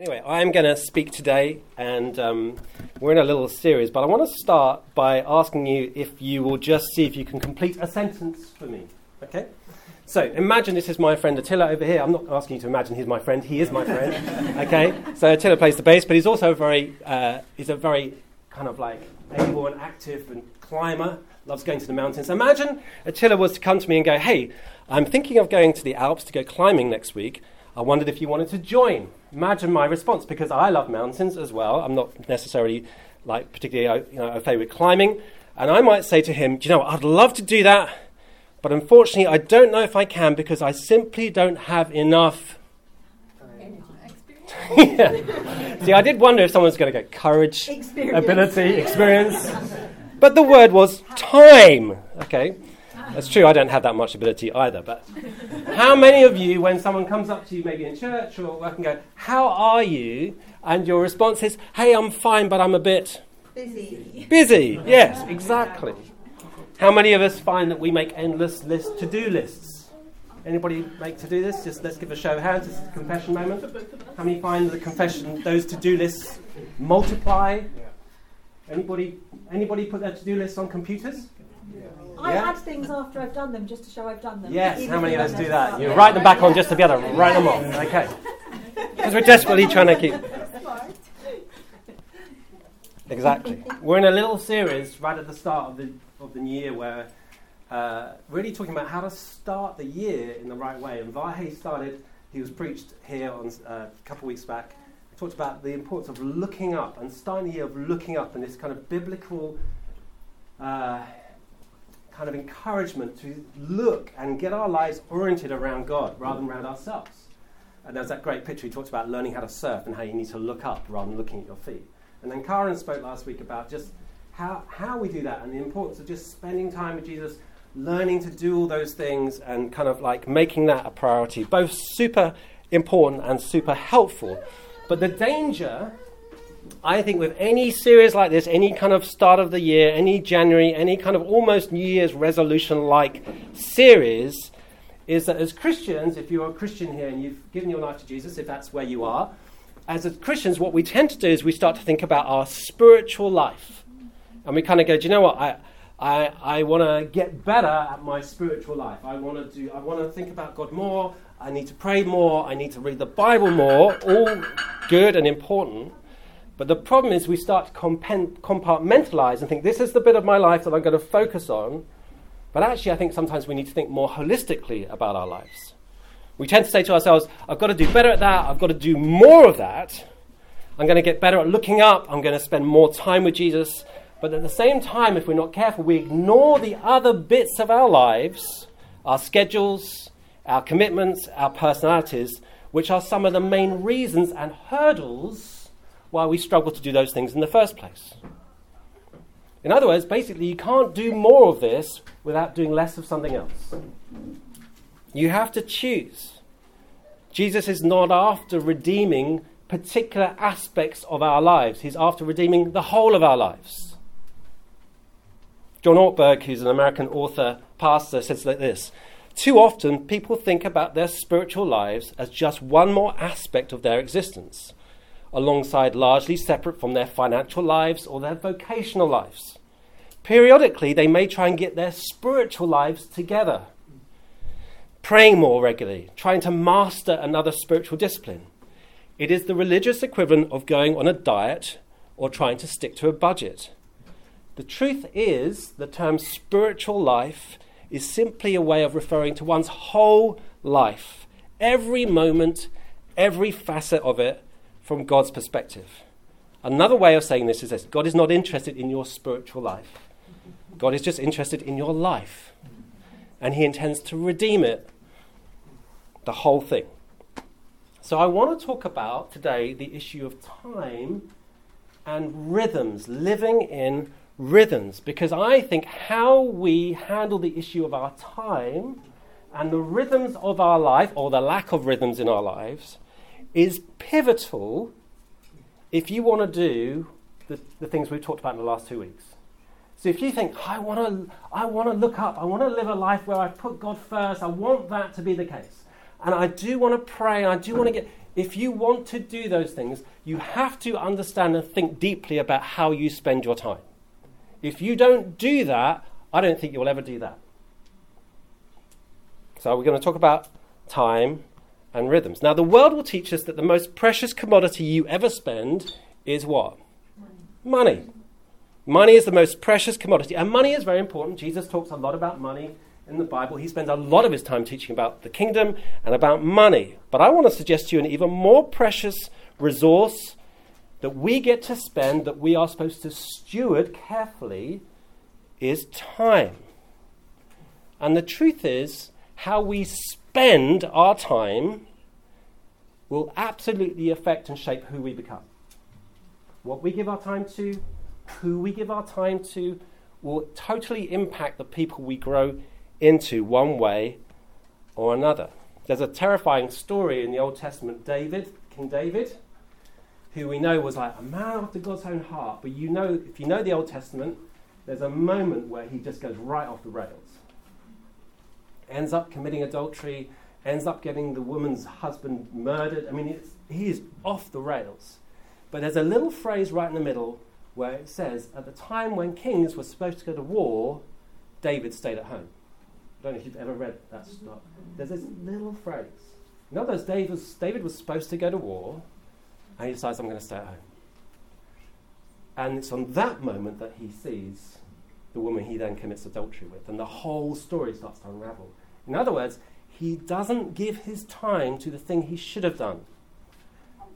Anyway, I'm going to speak today, and um, we're in a little series, but I want to start by asking you if you will just see if you can complete a sentence for me. Okay? So imagine this is my friend Attila over here. I'm not asking you to imagine he's my friend. He is my friend. okay? So Attila plays the bass, but he's also very, uh, he's a very kind of like able and active and climber. Loves going to the mountains. Imagine Attila was to come to me and go, "Hey, I'm thinking of going to the Alps to go climbing next week. I wondered if you wanted to join." Imagine my response because I love mountains as well. I'm not necessarily like particularly uh, you know, with climbing, and I might say to him, "Do you know, I'd love to do that." But unfortunately, I don't know if I can because I simply don't have enough. yeah. See, I did wonder if someone's going to get courage, Experience. ability, experience. But the word was time. Okay. That's true, I don't have that much ability either. But how many of you, when someone comes up to you, maybe in church or work, and go, How are you? And your response is, Hey, I'm fine, but I'm a bit Busy. busy. Yes, exactly. How many of us find that we make endless list to-do lists? Anybody make to-do lists? Just let's give a show of hands. This is a confession moment. How many find the confession those to-do lists multiply? Anybody? Anybody put their to-do lists on computers? I Yeah. add things after I've done them just to show I've done them. Yes. How many of us do that? You write them back on just to be able to write them off. Okay. Because we're desperately trying to keep. Exactly. We're in a little series right at the start of the of the new year where uh, really talking about how to start the year in the right way. And Vahe started. He was preached here on uh, a couple of weeks back. He talked about the importance of looking up and starting the year of looking up and this kind of biblical. Uh, kind of encouragement to look and get our lives oriented around God rather than around ourselves. And there's that great picture he talked about learning how to surf and how you need to look up rather than looking at your feet. And then Karen spoke last week about just how, how we do that and the importance of just spending time with Jesus, learning to do all those things and kind of like making that a priority. Both super important and super helpful. But the danger I think with any series like this, any kind of start of the year, any January, any kind of almost New Year's resolution like series, is that as Christians, if you're a Christian here and you've given your life to Jesus, if that's where you are, as Christians, what we tend to do is we start to think about our spiritual life. And we kind of go, do you know what? I, I, I want to get better at my spiritual life. I want to do. I want to think about God more. I need to pray more. I need to read the Bible more. All good and important. But the problem is we start to compartmentalize and think this is the bit of my life that I'm going to focus on. But actually, I think sometimes we need to think more holistically about our lives. We tend to say to ourselves, I've got to do better at that, I've got to do more of that. I'm going to get better at looking up, I'm going to spend more time with Jesus. But at the same time, if we're not careful, we ignore the other bits of our lives, our schedules, our commitments, our personalities, which are some of the main reasons and hurdles why we struggle to do those things in the first place. In other words, basically, you can't do more of this without doing less of something else. You have to choose. Jesus is not after redeeming particular aspects of our lives, He's after redeeming the whole of our lives. John Ortberg, who's an American author, pastor, says like this Too often, people think about their spiritual lives as just one more aspect of their existence alongside largely separate from their financial lives or their vocational lives. Periodically, they may try and get their spiritual lives together, praying more regularly, trying to master another spiritual discipline. It is the religious equivalent of going on a diet or trying to stick to a budget. The truth is, the term spiritual life is simply a way of referring to one's whole life, every moment, every facet of it from God's perspective. Another way of saying this is this God is not interested in your spiritual life, God is just interested in your life. And He intends to redeem it, the whole thing. So I want to talk about today the issue of time and rhythms, living in rhythms, because I think how we handle the issue of our time and the rhythms of our life, or the lack of rhythms in our lives, is pivotal if you want to do the, the things we've talked about in the last two weeks. So if you think, I want to I want to look up, I want to live a life where I put God first, I want that to be the case. And I do want to pray, I do want to get if you want to do those things, you have to understand and think deeply about how you spend your time. If you don't do that, I don't think you'll ever do that. So, we're going to talk about time and rhythms. Now, the world will teach us that the most precious commodity you ever spend is what? Money. money. Money is the most precious commodity, and money is very important. Jesus talks a lot about money in the Bible. He spends a lot of his time teaching about the kingdom and about money. But I want to suggest to you an even more precious resource that we get to spend, that we are supposed to steward carefully, is time. And the truth is, how we spend our time will absolutely affect and shape who we become. What we give our time to, who we give our time to, will totally impact the people we grow into one way or another. There's a terrifying story in the Old Testament David, King David, who we know was like a man after God's own heart. But you know, if you know the Old Testament, there's a moment where he just goes right off the rails. Ends up committing adultery, ends up getting the woman's husband murdered. I mean, he is off the rails. But there's a little phrase right in the middle where it says, at the time when kings were supposed to go to war, David stayed at home. I don't know if you've ever read that mm-hmm. stuff. There's this little phrase. In other words, David was, David was supposed to go to war, and he decides, I'm going to stay at home. And it's on that moment that he sees the woman he then commits adultery with, and the whole story starts to unravel. In other words, he doesn't give his time to the thing he should have done.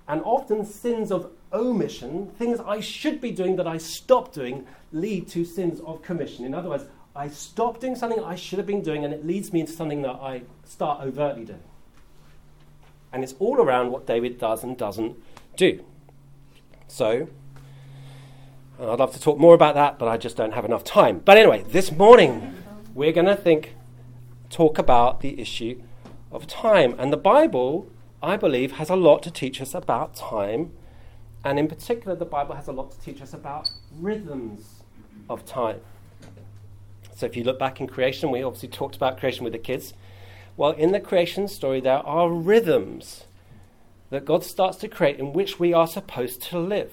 And often sins of omission, things I should be doing that I stop doing, lead to sins of commission. In other words, I stop doing something I should have been doing, and it leads me into something that I start overtly doing. And it's all around what David does and doesn't do. So, I'd love to talk more about that, but I just don't have enough time. But anyway, this morning we're going to think, talk about the issue of time. And the Bible, I believe, has a lot to teach us about time. And in particular, the Bible has a lot to teach us about rhythms of time. So if you look back in creation, we obviously talked about creation with the kids. Well, in the creation story, there are rhythms that God starts to create in which we are supposed to live.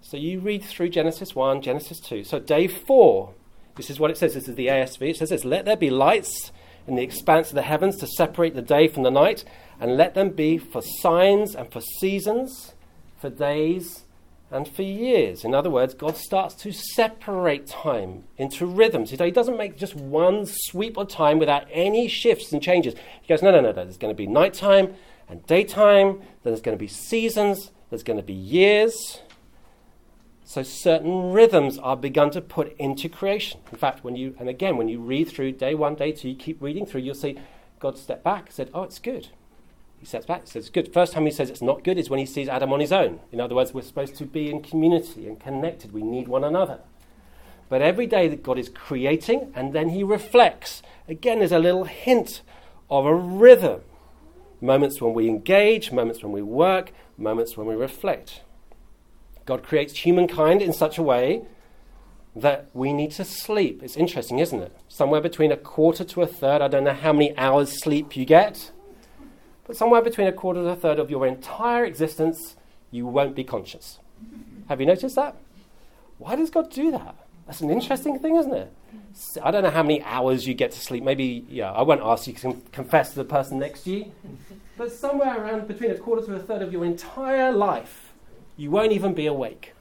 So you read through Genesis 1, Genesis 2. So day 4, this is what it says. This is the ASV. It says this Let there be lights in the expanse of the heavens to separate the day from the night, and let them be for signs and for seasons, for days and for years. In other words, God starts to separate time into rhythms. He doesn't make just one sweep of time without any shifts and changes. He goes, no, no, no, no. There's going to be nighttime and daytime. Then there's going to be seasons. There's going to be years. So certain rhythms are begun to put into creation. In fact, when you, and again, when you read through day one, day two, you keep reading through, you'll see God step back said, oh, it's good. He steps back, says, good. First time he says it's not good is when he sees Adam on his own. In other words, we're supposed to be in community and connected. We need one another. But every day that God is creating and then he reflects, again, there's a little hint of a rhythm. Moments when we engage, moments when we work, moments when we reflect. God creates humankind in such a way that we need to sleep. It's interesting, isn't it? Somewhere between a quarter to a third. I don't know how many hours sleep you get but somewhere between a quarter to a third of your entire existence, you won't be conscious. Have you noticed that? Why does God do that? That's an interesting thing, isn't it? I don't know how many hours you get to sleep. Maybe, yeah, I won't ask you to confess to the person next to you. But somewhere around between a quarter to a third of your entire life, you won't even be awake.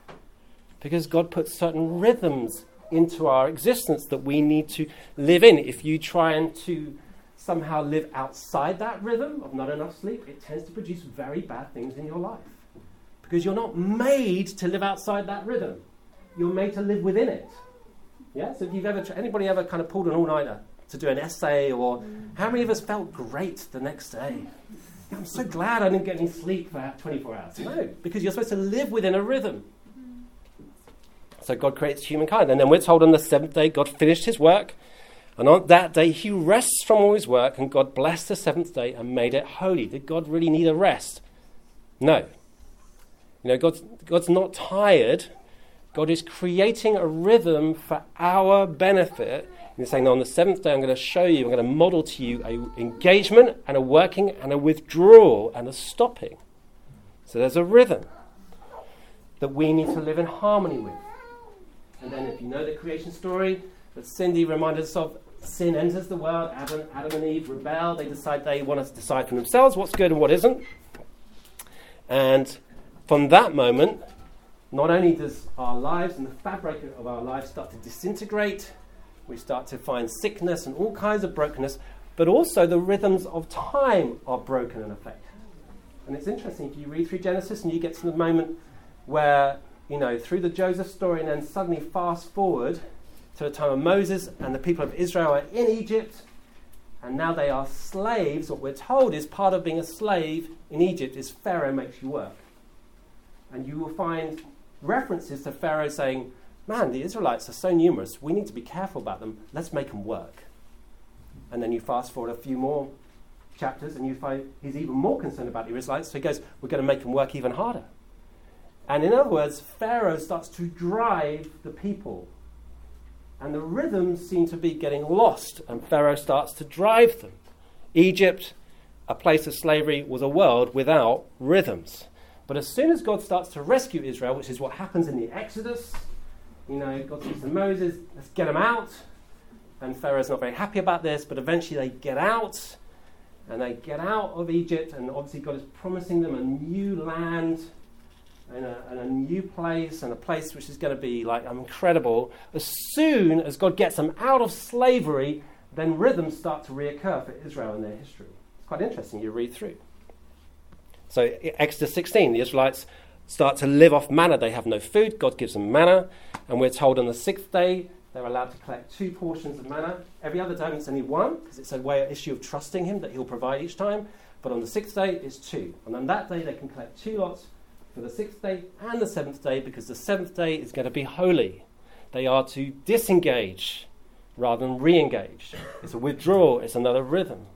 Because God puts certain rhythms into our existence that we need to live in. If you try and to somehow live outside that rhythm of not enough sleep, it tends to produce very bad things in your life. Because you're not made to live outside that rhythm. You're made to live within it. Yeah? So if you've ever, anybody ever kind of pulled an all-nighter to do an essay or how many of us felt great the next day? I'm so glad I didn't get any sleep for 24 hours. No, because you're supposed to live within a rhythm. So God creates humankind. And then we're told on the seventh day, God finished his work and on that day, he rests from all his work, and God blessed the seventh day and made it holy. Did God really need a rest? No. You know, God's, God's not tired. God is creating a rhythm for our benefit he's saying, on the seventh day, I'm going to show you, I'm going to model to you a engagement and a working and a withdrawal and a stopping. So there's a rhythm that we need to live in harmony with. And then, if you know the creation story that Cindy reminded us of, sin enters the world. Adam, Adam and Eve rebel. They decide they want to decide for themselves what's good and what isn't. And from that moment, not only does our lives and the fabric of our lives start to disintegrate, we start to find sickness and all kinds of brokenness, but also the rhythms of time are broken in effect. And it's interesting if you read through Genesis and you get to the moment where, you know, through the Joseph story, and then suddenly fast forward to the time of Moses and the people of Israel are in Egypt, and now they are slaves. What we're told is part of being a slave in Egypt is Pharaoh makes you work. And you will find references to Pharaoh saying, Man, the Israelites are so numerous, we need to be careful about them. Let's make them work. And then you fast forward a few more chapters and you find he's even more concerned about the Israelites. So he goes, We're going to make them work even harder. And in other words, Pharaoh starts to drive the people. And the rhythms seem to be getting lost, and Pharaoh starts to drive them. Egypt, a place of slavery, was a world without rhythms. But as soon as God starts to rescue Israel, which is what happens in the Exodus, you know, God says to Moses, let's get them out. And Pharaoh's not very happy about this, but eventually they get out. And they get out of Egypt, and obviously God is promising them a new land and a, and a new place, and a place which is going to be like incredible. As soon as God gets them out of slavery, then rhythms start to reoccur for Israel in their history. It's quite interesting, you read through. So, Exodus 16, the Israelites start to live off manna. They have no food. God gives them manna. And we're told on the sixth day they're allowed to collect two portions of manna. Every other time it's only one, because it's a way, issue of trusting Him that He'll provide each time. But on the sixth day, it's two. And on that day, they can collect two lots for the sixth day and the seventh day, because the seventh day is going to be holy. They are to disengage rather than re engage. It's a withdrawal, it's another rhythm.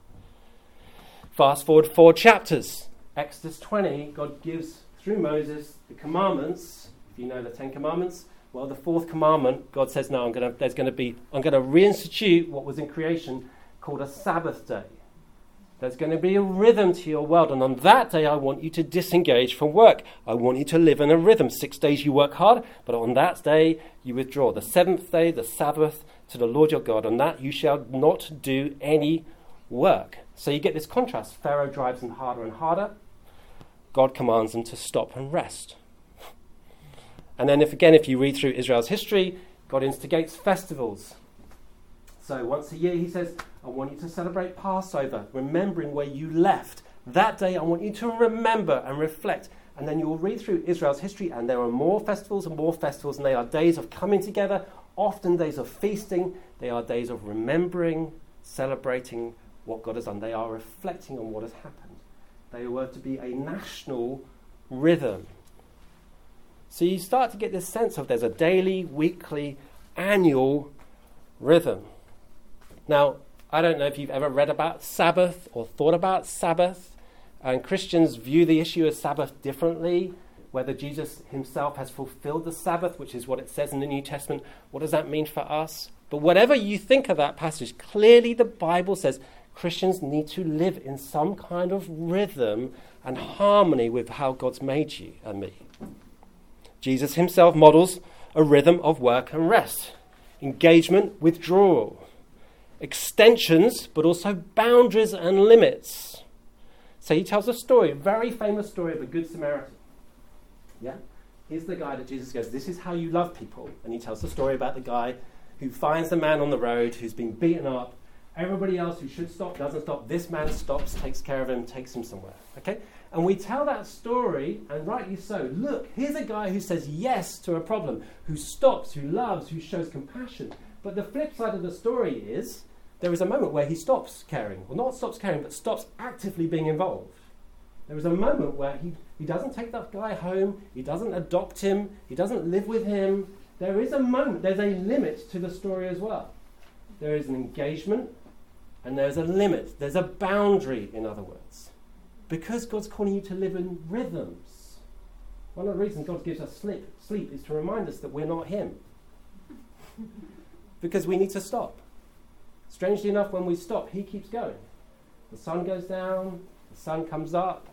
Fast forward four chapters. Exodus 20, God gives through Moses the commandments. If you know the Ten Commandments, well, the fourth commandment, God says, "No, I'm going to. There's going to be. I'm going to reinstitute what was in creation called a Sabbath day. There's going to be a rhythm to your world, and on that day, I want you to disengage from work. I want you to live in a rhythm. Six days you work hard, but on that day you withdraw. The seventh day, the Sabbath to the Lord your God. On that you shall not do any work." So you get this contrast. Pharaoh drives them harder and harder. God commands them to stop and rest. And then, if again, if you read through Israel's history, God instigates festivals. So once a year, he says, I want you to celebrate Passover, remembering where you left. That day, I want you to remember and reflect. And then you will read through Israel's history, and there are more festivals and more festivals, and they are days of coming together, often days of feasting. They are days of remembering, celebrating what God has done. They are reflecting on what has happened. They were to be a national rhythm. So you start to get this sense of there's a daily, weekly, annual rhythm. Now, I don't know if you've ever read about Sabbath or thought about Sabbath, and Christians view the issue of Sabbath differently. Whether Jesus himself has fulfilled the Sabbath, which is what it says in the New Testament, what does that mean for us? But whatever you think of that passage, clearly the Bible says Christians need to live in some kind of rhythm and harmony with how God's made you and me. Jesus himself models a rhythm of work and rest, engagement, withdrawal, extensions, but also boundaries and limits. So he tells a story, a very famous story of a good Samaritan. Yeah? Here's the guy that Jesus goes, This is how you love people. And he tells the story about the guy who finds the man on the road who's been beaten up Everybody else who should stop doesn't stop. This man stops, takes care of him, takes him somewhere. Okay? And we tell that story, and rightly so. Look, here's a guy who says yes to a problem, who stops, who loves, who shows compassion. But the flip side of the story is there is a moment where he stops caring. Well, not stops caring, but stops actively being involved. There is a moment where he, he doesn't take that guy home, he doesn't adopt him, he doesn't live with him. There is a moment, there's a limit to the story as well. There is an engagement, and there's a limit, there's a boundary, in other words. Because God's calling you to live in rhythms. One of the reasons God gives us sleep, sleep is to remind us that we're not Him. because we need to stop. strangely enough, when we stop, he keeps going. The sun goes down, the sun comes up.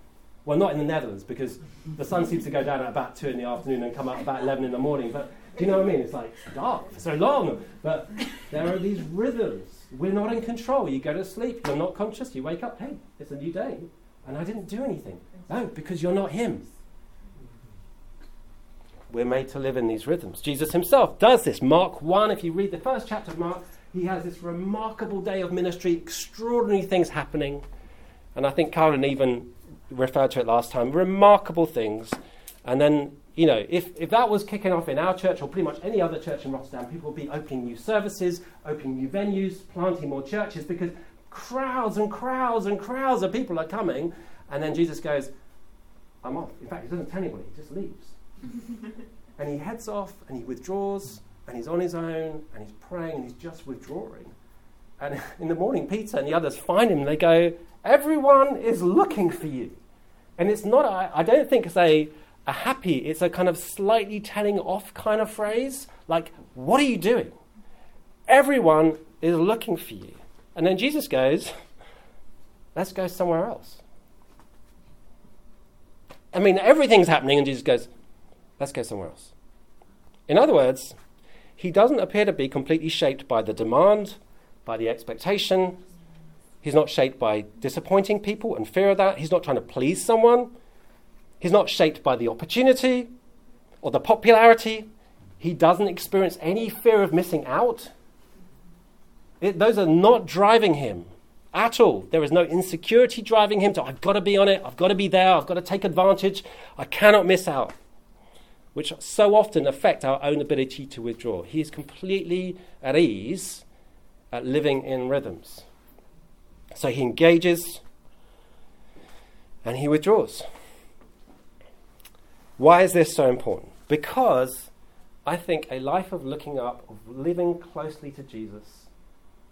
Well, not in the Netherlands, because the sun seems to go down at about 2 in the afternoon and come up about 11 in the morning. But do you know what I mean? It's like dark for so long. But there are these rhythms. We're not in control. You go to sleep, you're not conscious, you wake up, hey, it's a new day. And I didn't do anything. No, because you're not him. We're made to live in these rhythms. Jesus himself does this. Mark 1, if you read the first chapter of Mark, he has this remarkable day of ministry, extraordinary things happening. And I think Carolyn even referred to it last time remarkable things. And then, you know, if, if that was kicking off in our church or pretty much any other church in Rotterdam, people would be opening new services, opening new venues, planting more churches because crowds and crowds and crowds of people are coming. And then Jesus goes, I'm off. In fact, he doesn't tell anybody, he just leaves. and he heads off and he withdraws and he's on his own and he's praying and he's just withdrawing. And in the morning, Peter and the others find him and they go, Everyone is looking for you. And it's not, I, I don't think it's a, a happy, it's a kind of slightly telling off kind of phrase. Like, what are you doing? Everyone is looking for you. And then Jesus goes, Let's go somewhere else. I mean, everything's happening, and Jesus goes, Let's go somewhere else. In other words, he doesn't appear to be completely shaped by the demand, by the expectation. He's not shaped by disappointing people and fear of that. He's not trying to please someone. He's not shaped by the opportunity or the popularity. He doesn't experience any fear of missing out. It, those are not driving him at all. There is no insecurity driving him to, I've got to be on it, I've got to be there, I've got to take advantage, I cannot miss out which so often affect our own ability to withdraw. He is completely at ease at living in rhythms. So he engages and he withdraws. Why is this so important? Because I think a life of looking up, of living closely to Jesus,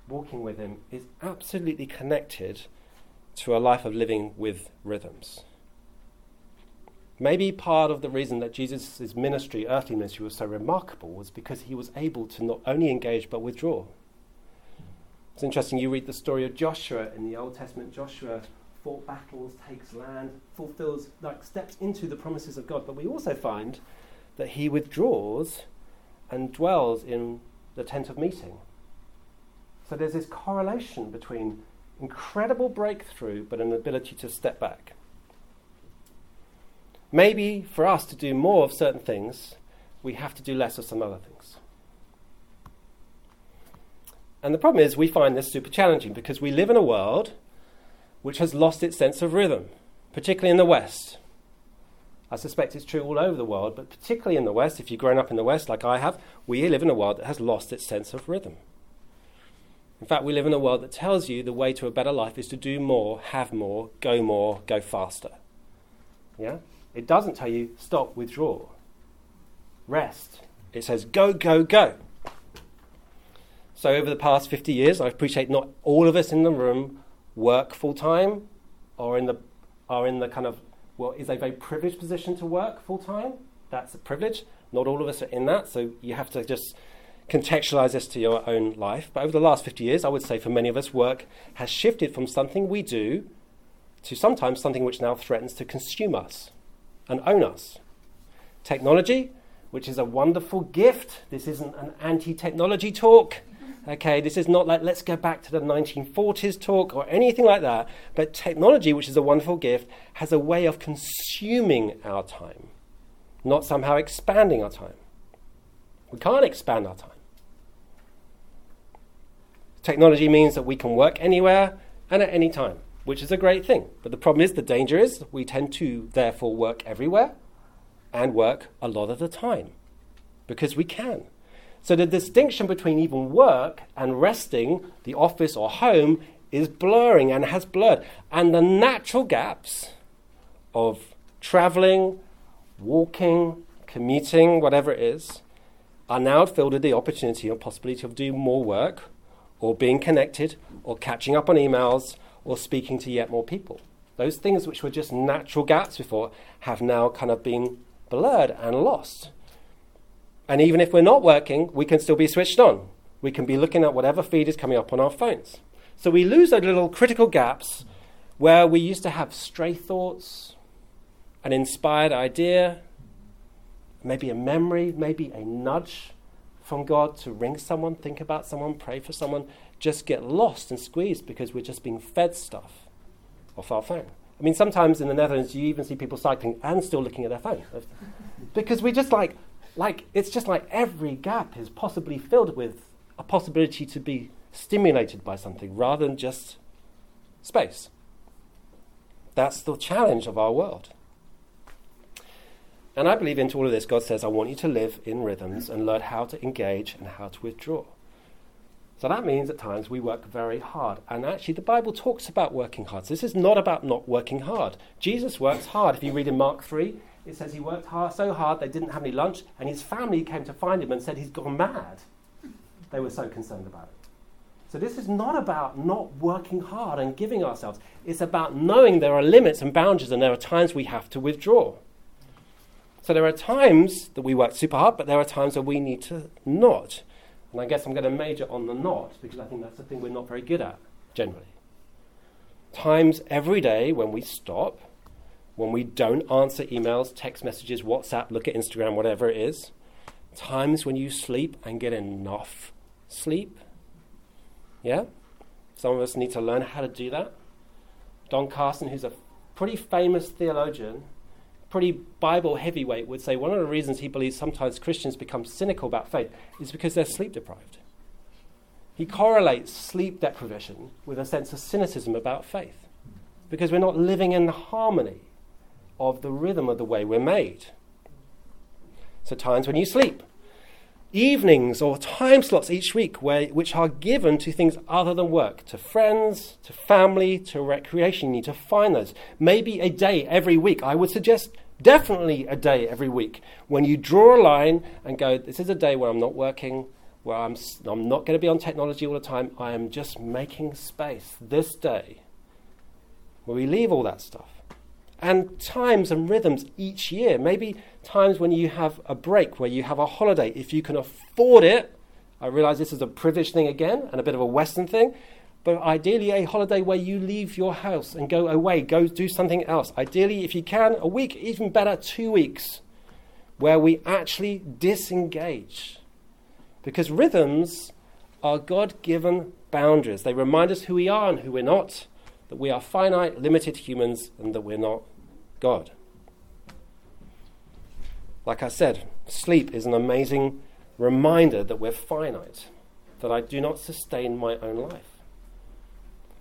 walking with him, is absolutely connected to a life of living with rhythms. Maybe part of the reason that Jesus' ministry, earthly ministry, was so remarkable was because he was able to not only engage but withdraw. It's interesting, you read the story of Joshua in the Old Testament. Joshua fought battles, takes land, fulfills, like, steps into the promises of God. But we also find that he withdraws and dwells in the tent of meeting. So there's this correlation between incredible breakthrough but an ability to step back. Maybe for us to do more of certain things, we have to do less of some other things. And the problem is, we find this super challenging because we live in a world which has lost its sense of rhythm, particularly in the West. I suspect it's true all over the world, but particularly in the West, if you've grown up in the West like I have, we live in a world that has lost its sense of rhythm. In fact, we live in a world that tells you the way to a better life is to do more, have more, go more, go faster. Yeah? It doesn't tell you stop, withdraw, rest. It says go, go, go. So, over the past 50 years, I appreciate not all of us in the room work full time or in the, are in the kind of, well, is a very privileged position to work full time. That's a privilege. Not all of us are in that, so you have to just contextualize this to your own life. But over the last 50 years, I would say for many of us, work has shifted from something we do to sometimes something which now threatens to consume us and own us. Technology, which is a wonderful gift. This isn't an anti technology talk. Okay, this is not like let's go back to the 1940s talk or anything like that. But technology, which is a wonderful gift, has a way of consuming our time, not somehow expanding our time. We can't expand our time. Technology means that we can work anywhere and at any time which is a great thing. But the problem is, the danger is, we tend to therefore work everywhere and work a lot of the time because we can. So the distinction between even work and resting, the office or home, is blurring and has blurred. And the natural gaps of traveling, walking, commuting, whatever it is, are now filled with the opportunity or possibility of doing more work or being connected or catching up on emails or speaking to yet more people. Those things which were just natural gaps before have now kind of been blurred and lost. And even if we're not working, we can still be switched on. we can be looking at whatever feed is coming up on our phones. So we lose those little critical gaps where we used to have stray thoughts, an inspired idea, maybe a memory, maybe a nudge from God to ring someone, think about someone, pray for someone, just get lost and squeezed because we're just being fed stuff off our phone. I mean, sometimes in the Netherlands, you even see people cycling and still looking at their phone because we're just like, like it's just like every gap is possibly filled with a possibility to be stimulated by something rather than just space. That's the challenge of our world. And I believe into all of this, God says, I want you to live in rhythms and learn how to engage and how to withdraw. So that means at times we work very hard. And actually, the Bible talks about working hard. So this is not about not working hard. Jesus works hard. If you read in Mark 3, it says he worked hard, so hard they didn't have any lunch, and his family came to find him and said he's gone mad. They were so concerned about it. So this is not about not working hard and giving ourselves. It's about knowing there are limits and boundaries, and there are times we have to withdraw. So there are times that we work super hard, but there are times that we need to not. And I guess I'm going to major on the not because I think that's the thing we're not very good at generally. Times every day when we stop, when we don't answer emails, text messages, WhatsApp, look at Instagram, whatever it is. Times when you sleep and get enough sleep. Yeah? Some of us need to learn how to do that. Don Carson, who's a pretty famous theologian, pretty Bible heavyweight, would say one of the reasons he believes sometimes Christians become cynical about faith is because they're sleep deprived. He correlates sleep deprivation with a sense of cynicism about faith because we're not living in harmony of the rhythm of the way we're made. So, times when you sleep, evenings or time slots each week where, which are given to things other than work, to friends, to family, to recreation. You need to find those. Maybe a day every week. I would suggest definitely a day every week when you draw a line and go, this is a day where I'm not working, where I'm, I'm not going to be on technology all the time. I am just making space this day where we leave all that stuff. And times and rhythms each year. Maybe times when you have a break, where you have a holiday. If you can afford it, I realize this is a privileged thing again and a bit of a Western thing. But ideally, a holiday where you leave your house and go away, go do something else. Ideally, if you can, a week, even better, two weeks, where we actually disengage. Because rhythms are God given boundaries. They remind us who we are and who we're not, that we are finite, limited humans, and that we're not God. Like I said, sleep is an amazing reminder that we're finite, that I do not sustain my own life.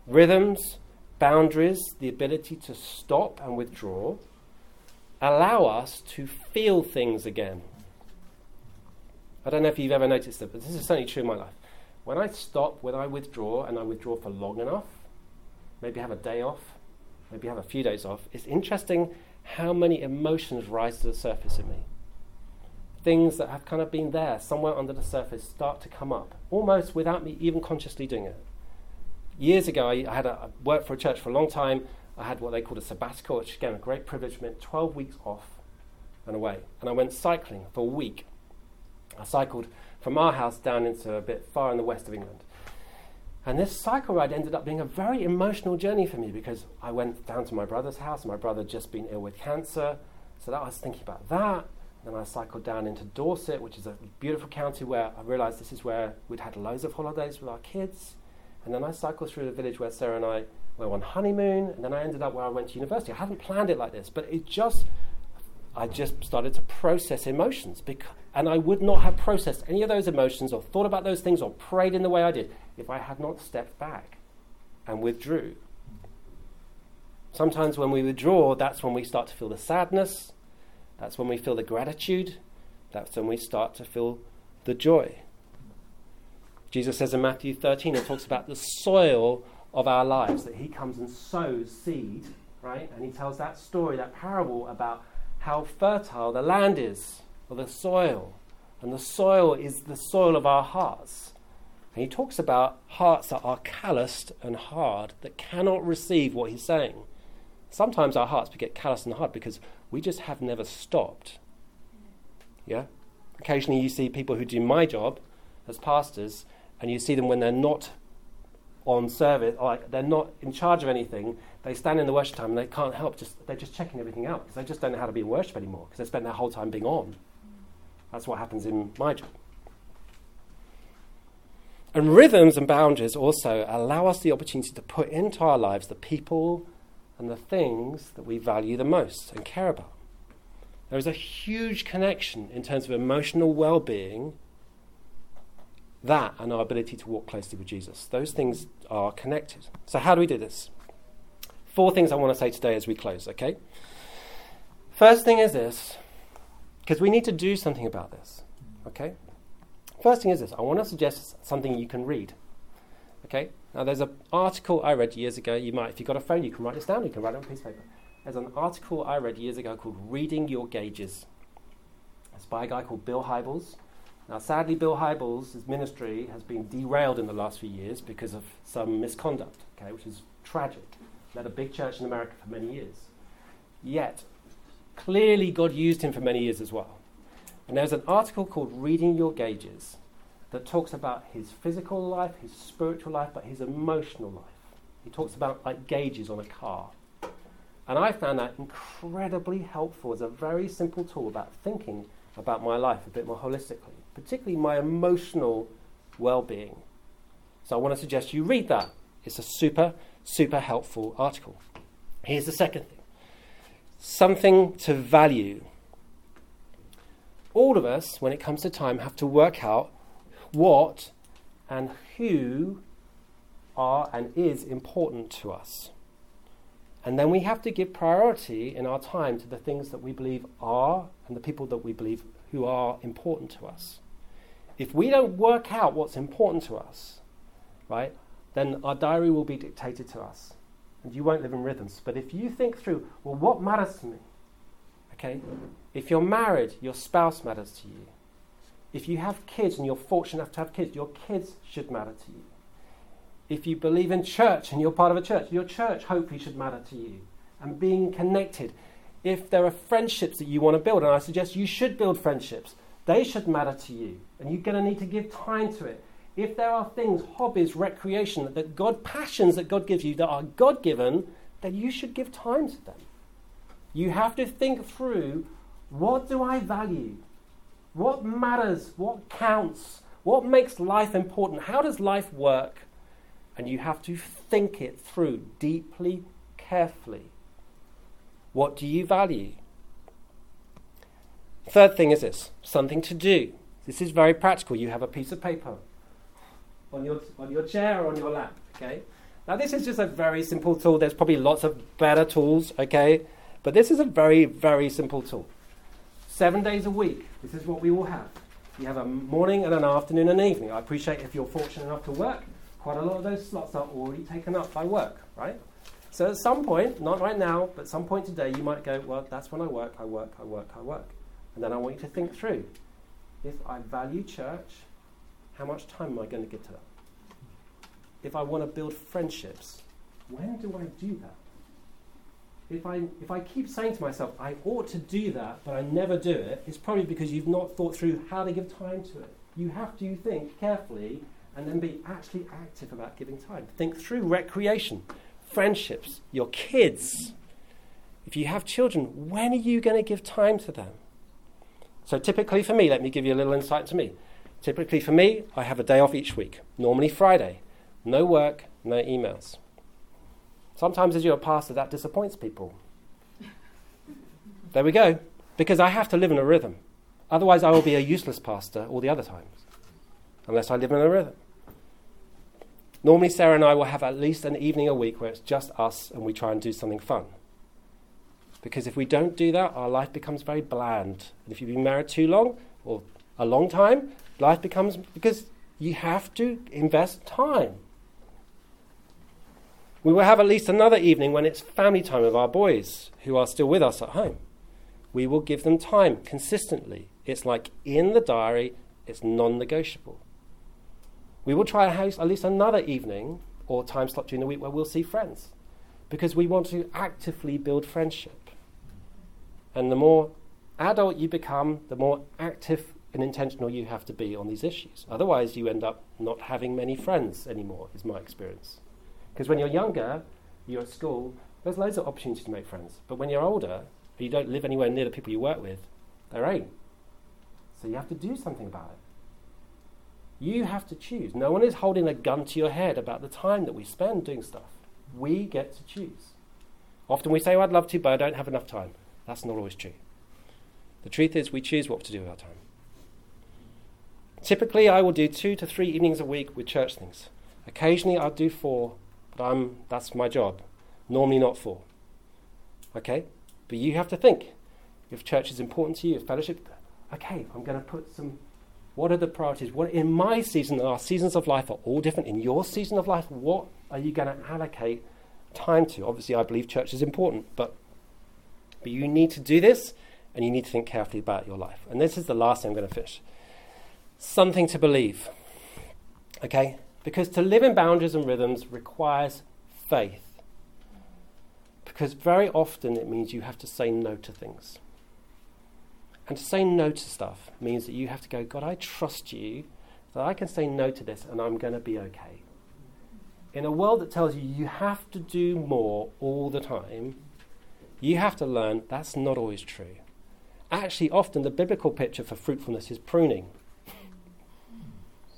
Rhythms, boundaries, the ability to stop and withdraw allow us to feel things again. I don't know if you've ever noticed it, but this is certainly true in my life. When I stop, when I withdraw, and I withdraw for long enough, maybe have a day off, maybe have a few days off, it's interesting how many emotions rise to the surface in me. Things that have kind of been there somewhere under the surface start to come up, almost without me even consciously doing it years ago, I, had a, I worked for a church for a long time. I had what they called a sabbatical, which again, a great privilege, meant 12 weeks off and away. And I went cycling for a week. I cycled from our house down into a bit far in the west of England. And this cycle ride ended up being a very emotional journey for me because I went down to my brother's house. My brother had just been ill with cancer. So that I was thinking about that. Then I cycled down into Dorset, which is a beautiful county where I realized this is where we'd had loads of holidays with our kids. And then I cycled through the village where Sarah and I were on honeymoon, and then I ended up where I went to university. I hadn't planned it like this, but it just, I just started to process emotions. Because, and I would not have processed any of those emotions or thought about those things or prayed in the way I did if I had not stepped back and withdrew. Sometimes when we withdraw, that's when we start to feel the sadness, that's when we feel the gratitude, that's when we start to feel the joy. Jesus says in Matthew 13, it talks about the soil of our lives, that he comes and sows seed, right? And he tells that story, that parable about how fertile the land is, or the soil. And the soil is the soil of our hearts. And he talks about hearts that are calloused and hard, that cannot receive what he's saying. Sometimes our hearts get calloused and hard because we just have never stopped. Yeah? Occasionally you see people who do my job as pastors and you see them when they're not on service, like they're not in charge of anything, they stand in the worship time and they can't help just they're just checking everything out because they just don't know how to be in worship anymore because they spend their whole time being on. That's what happens in my job. And rhythms and boundaries also allow us the opportunity to put into our lives the people and the things that we value the most and care about. There is a huge connection in terms of emotional well being, that and our ability to walk closely with Jesus. Those things are connected. So, how do we do this? Four things I want to say today as we close, okay? First thing is this, because we need to do something about this, okay? First thing is this I want to suggest something you can read. Okay? Now, there's an article I read years ago. You might, if you've got a phone, you can write this down. You can write it on a piece of paper. There's an article I read years ago called Reading Your Gauges. It's by a guy called Bill Hybels. Now, sadly, Bill Hybels' ministry has been derailed in the last few years because of some misconduct, okay, which is tragic. Led a big church in America for many years. Yet, clearly, God used him for many years as well. And there's an article called Reading Your Gauges that talks about his physical life, his spiritual life, but his emotional life. He talks about like gauges on a car. And I found that incredibly helpful as a very simple tool about thinking about my life a bit more holistically, particularly my emotional well being. So I want to suggest you read that. It's a super, super helpful article. Here's the second thing something to value all of us, when it comes to time, have to work out what and who are and is important to us. And then we have to give priority in our time to the things that we believe are and the people that we believe who are important to us. If we don't work out what's important to us, right, then our diary will be dictated to us. And you won't live in rhythms. But if you think through, well, what matters to me? Okay? If you're married, your spouse matters to you. If you have kids and you're fortunate enough to have kids, your kids should matter to you. If you believe in church and you're part of a church, your church hopefully should matter to you. And being connected. If there are friendships that you want to build, and I suggest you should build friendships, they should matter to you. And you're going to need to give time to it. If there are things, hobbies, recreation, that, God, passions that God gives you that are God given, then you should give time to them. You have to think through what do I value? What matters? What counts? What makes life important? How does life work? And you have to think it through deeply, carefully. What do you value? Third thing is this something to do. This is very practical. You have a piece of paper on your, on your chair or on your lap, okay? Now, this is just a very simple tool. There's probably lots of better tools, okay? But this is a very, very simple tool. Seven days a week, this is what we will have. You have a morning and an afternoon and an evening. I appreciate if you're fortunate enough to work, quite a lot of those slots are already taken up by work, right? So at some point, not right now, but some point today, you might go, well, that's when I work, I work, I work, I work. And then I want you to think through if I value church, how much time am I going to give to that? If I want to build friendships, when do I do that? if I, if I keep saying to myself, I ought to do that, but I never do it, it's probably because you've not thought through how to give time to it. You have to think carefully and then be actually active about giving time. Think through recreation, friendships, your kids. If you have children, when are you going to give time to them? So, typically for me, let me give you a little insight to me. Typically for me, I have a day off each week, normally Friday. No work, no emails. Sometimes, as you're a pastor, that disappoints people. there we go. Because I have to live in a rhythm. Otherwise, I will be a useless pastor all the other times, unless I live in a rhythm. Normally, Sarah and I will have at least an evening a week where it's just us and we try and do something fun. Because if we don't do that, our life becomes very bland. And if you've been married too long or a long time, life becomes because you have to invest time. We will have at least another evening when it's family time with our boys who are still with us at home. We will give them time consistently. It's like in the diary, it's non negotiable. We will try and host at least another evening or time slot during the week where we'll see friends because we want to actively build friendship. And the more adult you become, the more active and intentional you have to be on these issues. Otherwise, you end up not having many friends anymore, is my experience. Because when you're younger, you're at school, there's loads of opportunities to make friends. But when you're older, you don't live anywhere near the people you work with, there ain't. So you have to do something about it. You have to choose. No one is holding a gun to your head about the time that we spend doing stuff. We get to choose. Often we say, oh, I'd love to, but I don't have enough time. That's not always true. The truth is, we choose what to do with our time. Typically, I will do two to three evenings a week with church things. Occasionally, I'll do four, but I'm, that's my job. Normally, not four. Okay? But you have to think if church is important to you, if fellowship, okay, I'm going to put some. What are the priorities? What in my season, our seasons of life are all different. In your season of life, what are you going to allocate time to? Obviously, I believe church is important, but but you need to do this, and you need to think carefully about your life. And this is the last thing I'm going to finish something to believe. Okay? Because to live in boundaries and rhythms requires faith. Because very often it means you have to say no to things. And to say no to stuff means that you have to go, God, I trust you that I can say no to this and I'm going to be okay. In a world that tells you you have to do more all the time, you have to learn that's not always true. Actually, often the biblical picture for fruitfulness is pruning.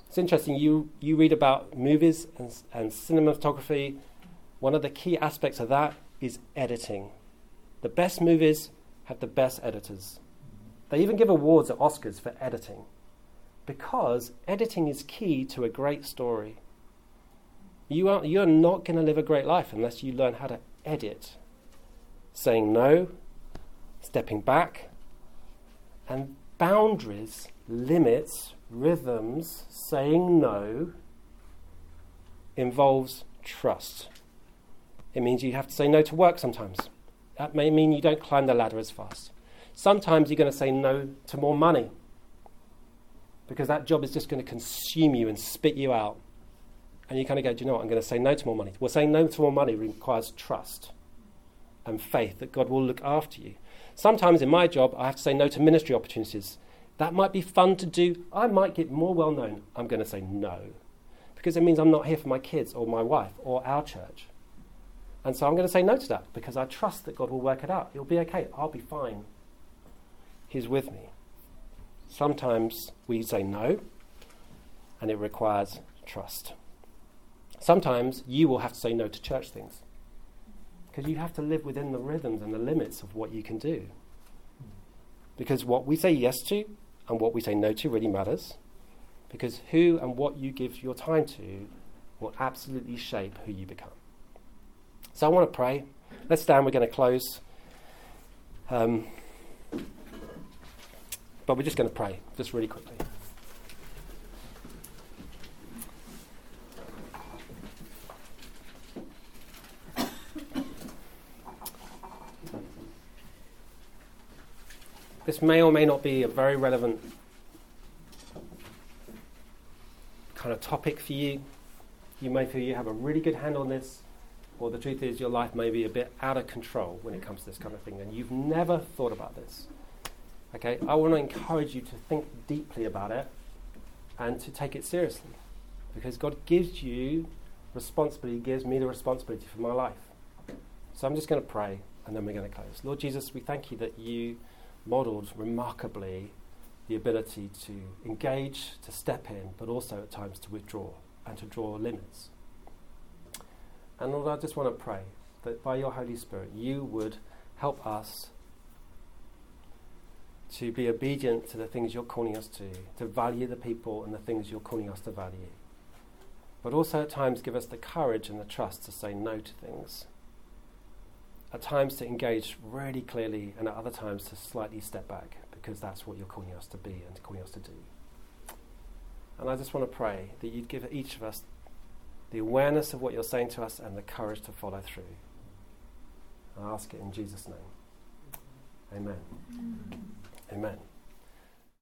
It's interesting, you, you read about movies and, and cinematography. One of the key aspects of that is editing. The best movies have the best editors. They even give awards at Oscars for editing because editing is key to a great story. You are, you're not going to live a great life unless you learn how to edit. Saying no, stepping back, and boundaries, limits, rhythms, saying no, involves trust. It means you have to say no to work sometimes. That may mean you don't climb the ladder as fast. Sometimes you're going to say no to more money because that job is just going to consume you and spit you out. And you kind of go, do you know what? I'm going to say no to more money. Well, saying no to more money requires trust and faith that God will look after you. Sometimes in my job, I have to say no to ministry opportunities that might be fun to do. I might get more well known. I'm going to say no. Because it means I'm not here for my kids or my wife or our church. And so I'm going to say no to that because I trust that God will work it out. It'll be okay. I'll be fine. He's with me. Sometimes we say no, and it requires trust. Sometimes you will have to say no to church things because you have to live within the rhythms and the limits of what you can do. Because what we say yes to and what we say no to really matters. Because who and what you give your time to will absolutely shape who you become. So I want to pray. Let's stand, we're going to close. Um, but we're just going to pray, just really quickly. This may or may not be a very relevant kind of topic for you. You may feel you have a really good handle on this, or the truth is your life may be a bit out of control when it comes to this kind of thing, and you've never thought about this. Okay, I want to encourage you to think deeply about it and to take it seriously, because God gives you responsibility, gives me the responsibility for my life. So I'm just going to pray, and then we're going to close. Lord Jesus, we thank you that you modelled remarkably the ability to engage, to step in, but also at times to withdraw and to draw limits. And Lord, I just want to pray that by your Holy Spirit, you would help us to be obedient to the things you're calling us to, to value the people and the things you're calling us to value. But also at times give us the courage and the trust to say no to things at times to engage really clearly, and at other times to slightly step back because that's what you're calling us to be and calling us to do. And I just want to pray that you'd give each of us the awareness of what you're saying to us and the courage to follow through. I ask it in Jesus' name. Amen. Mm. Amen.